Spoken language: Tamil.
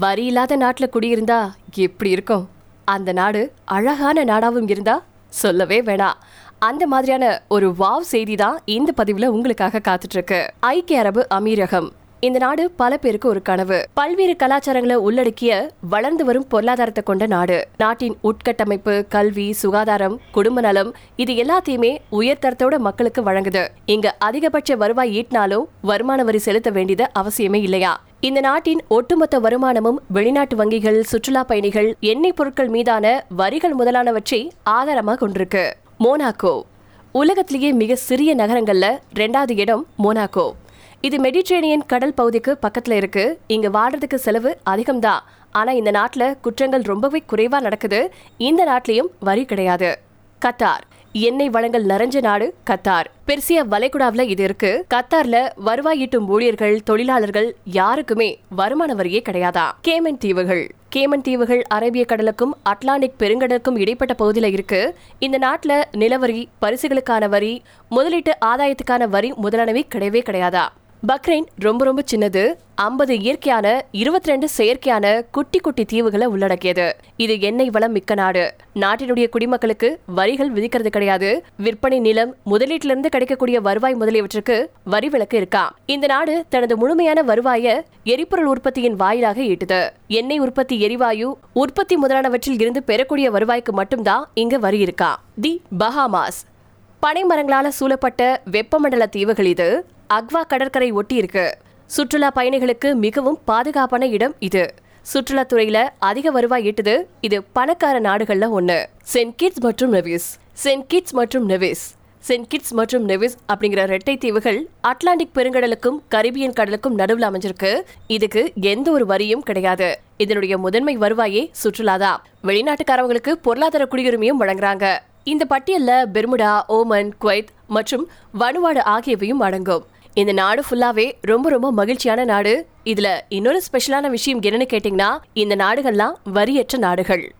வரி இல்லாத நாட்டுல குடியிருந்தா எப்படி இருக்கும்? அந்த நாடு அழகான நாடாவும் இருந்தா சொல்லவே வேணாம். அந்த மாதிரியான ஒரு வாவ் செய்தி தான் இந்த பதிவுல உங்களுக்காக காத்துட்டு இருக்கு ஐக்கிய அரபு அமீரகம். இந்த நாடு பல பேருக்கு ஒரு கனவு. பல்வேறு கலாச்சாரங்களை உள்ளடக்கிய வளர்ந்து வரும் பொருளாதாரத்தை கொண்ட நாடு. நாட்டின் உட்கட்டமைப்பு கல்வி சுகாதாரம் குடும்ப நலம் இது எல்லாத்தையுமே உயர்தரத்தோட மக்களுக்கு வழங்குது. இங்க அதிகபட்ச வருவாய் ஈட்டினாலும் வருமான வரி செலுத்த வேண்டியது அவசியமே இல்லையா? இந்த நாட்டின் ஒட்டுமொத்த வருமானமும் வெளிநாட்டு வங்கிகள் சுற்றுலா பயணிகள் எண்ணெய் பொருட்கள் மீதான வரிகள் முதலானவற்றை ஆதாரமாக கொண்டிருக்கு. மோனாக்கோ உலகத்திலேயே மிக சிறிய நகரங்கள்ல ரெண்டாவது இடம் மோனாக்கோ இது மெடிட்ரேனியன் கடல் பகுதிக்கு பக்கத்துல இருக்கு. இங்க வாழ்றதுக்கு செலவு அதிகம்தான். ஆனா இந்த நாட்டுல குற்றங்கள் ரொம்பவே குறைவா நடக்குது. இந்த நாட்டிலையும் வரி கிடையாது. கத்தார். எண்ணெய் வளங்கள் நிறைஞ்ச நாடு கத்தார். பெர்சியா வளைகுடாவில் இது இருக்கு. கத்தார்ல வருவாய் ஈட்டும் ஊழியர்கள் தொழிலாளர்கள் யாருக்குமே வருமான வரியே கிடையாதா? கேமன் தீவுகள். கேமன் தீவுகள் அரேபிய கடலுக்கும் அட்லாண்டிக் பெருங்கடலுக்கும் இடைப்பட்ட பகுதியில் இருக்கு. இந்த நாட்டில் நிலவரி பரிசுகளுக்கான வரி முதலீட்டு ஆதாயத்துக்கான வரி முதலானவை கிடையவே கிடையாதா? பக்ரைன் ரொம்ப ரொம்ப சின்னது ஐம்பது இயற்கையான இருபத்தி ரெண்டு செயற்கையான குட்டி குட்டி தீவுகளை உள்ளடக்கியது. இது எண்ணெய் வளம் மிக்க நாடு. நாட்டினுடைய குடிமக்களுக்கு வரிகள் விதிக்கிறது கிடையாது. விற்பனை நிலம் முதலீட்டிலிருந்து கிடைக்கக்கூடிய வருவாய் முதலியவற்றுக்கு வரி விலக்கு இருக்கா? இந்த நாடு தனது முழுமையான வருவாய எரிபொருள் உற்பத்தியின் வாயிலாக ஈட்டுது. எண்ணெய் உற்பத்தி எரிவாயு உற்பத்தி முதலானவற்றில் இருந்து பெறக்கூடிய வருவாய்க்கு மட்டும்தான் இங்கு வரி இருக்கா? தி பஹாமாஸ். பனைமரங்களால சூழப்பட்ட வெப்பமண்டல தீவுகள் இது. அக்வா கடற்கரை ஒட்டி இருக்கு சுற்றுலா பயணிகளுக்கு மிகவும் பாதுகாப்பான இடம் இது. சுற்றுலாத்துறையில அதிக வருவாய் ஈட்டுது இது பணக்கார நாடுகள்ல ஒண்ணு. சென்ட் கிட்ஸ் மற்றும் நெவிஸ். சென்ட் கிட்ஸ் மற்றும் நெவிஸ். சென்ட் கிட்ஸ் மற்றும் நெவிஸ் அப்படிங்கிற ரெட்டை தீவுகள் அட்லாண்டிக் பெருங்கடலுக்கும் கரிபியன் கடலுக்கும் நடுவில் அமைஞ்சிருக்கு. இதுக்கு எந்த ஒரு வரியும் கிடையாது. இதனுடைய முதன்மை வருவாயே சுற்றுலாதான் வெளிநாட்டுக்காரவங்களுக்கு பொருளாதார குடியுரிமையும் வழங்குறாங்க. இந்த பட்டியலில் பெர்முடா ஓமன் குவைத் மற்றும் வனுவாடு ஆகியவையும் அடங்கும். இந்த நாடு ஃபுல்லாவே ரொம்ப ரொம்ப மகிழ்ச்சியான நாடு. இதுல இன்னொரு ஸ்பெஷலான விஷயம் என்னன்னு கேட்டீங்கன்னா இந்த நாடுகள்லாம் வரியற்ற நாடுகள்.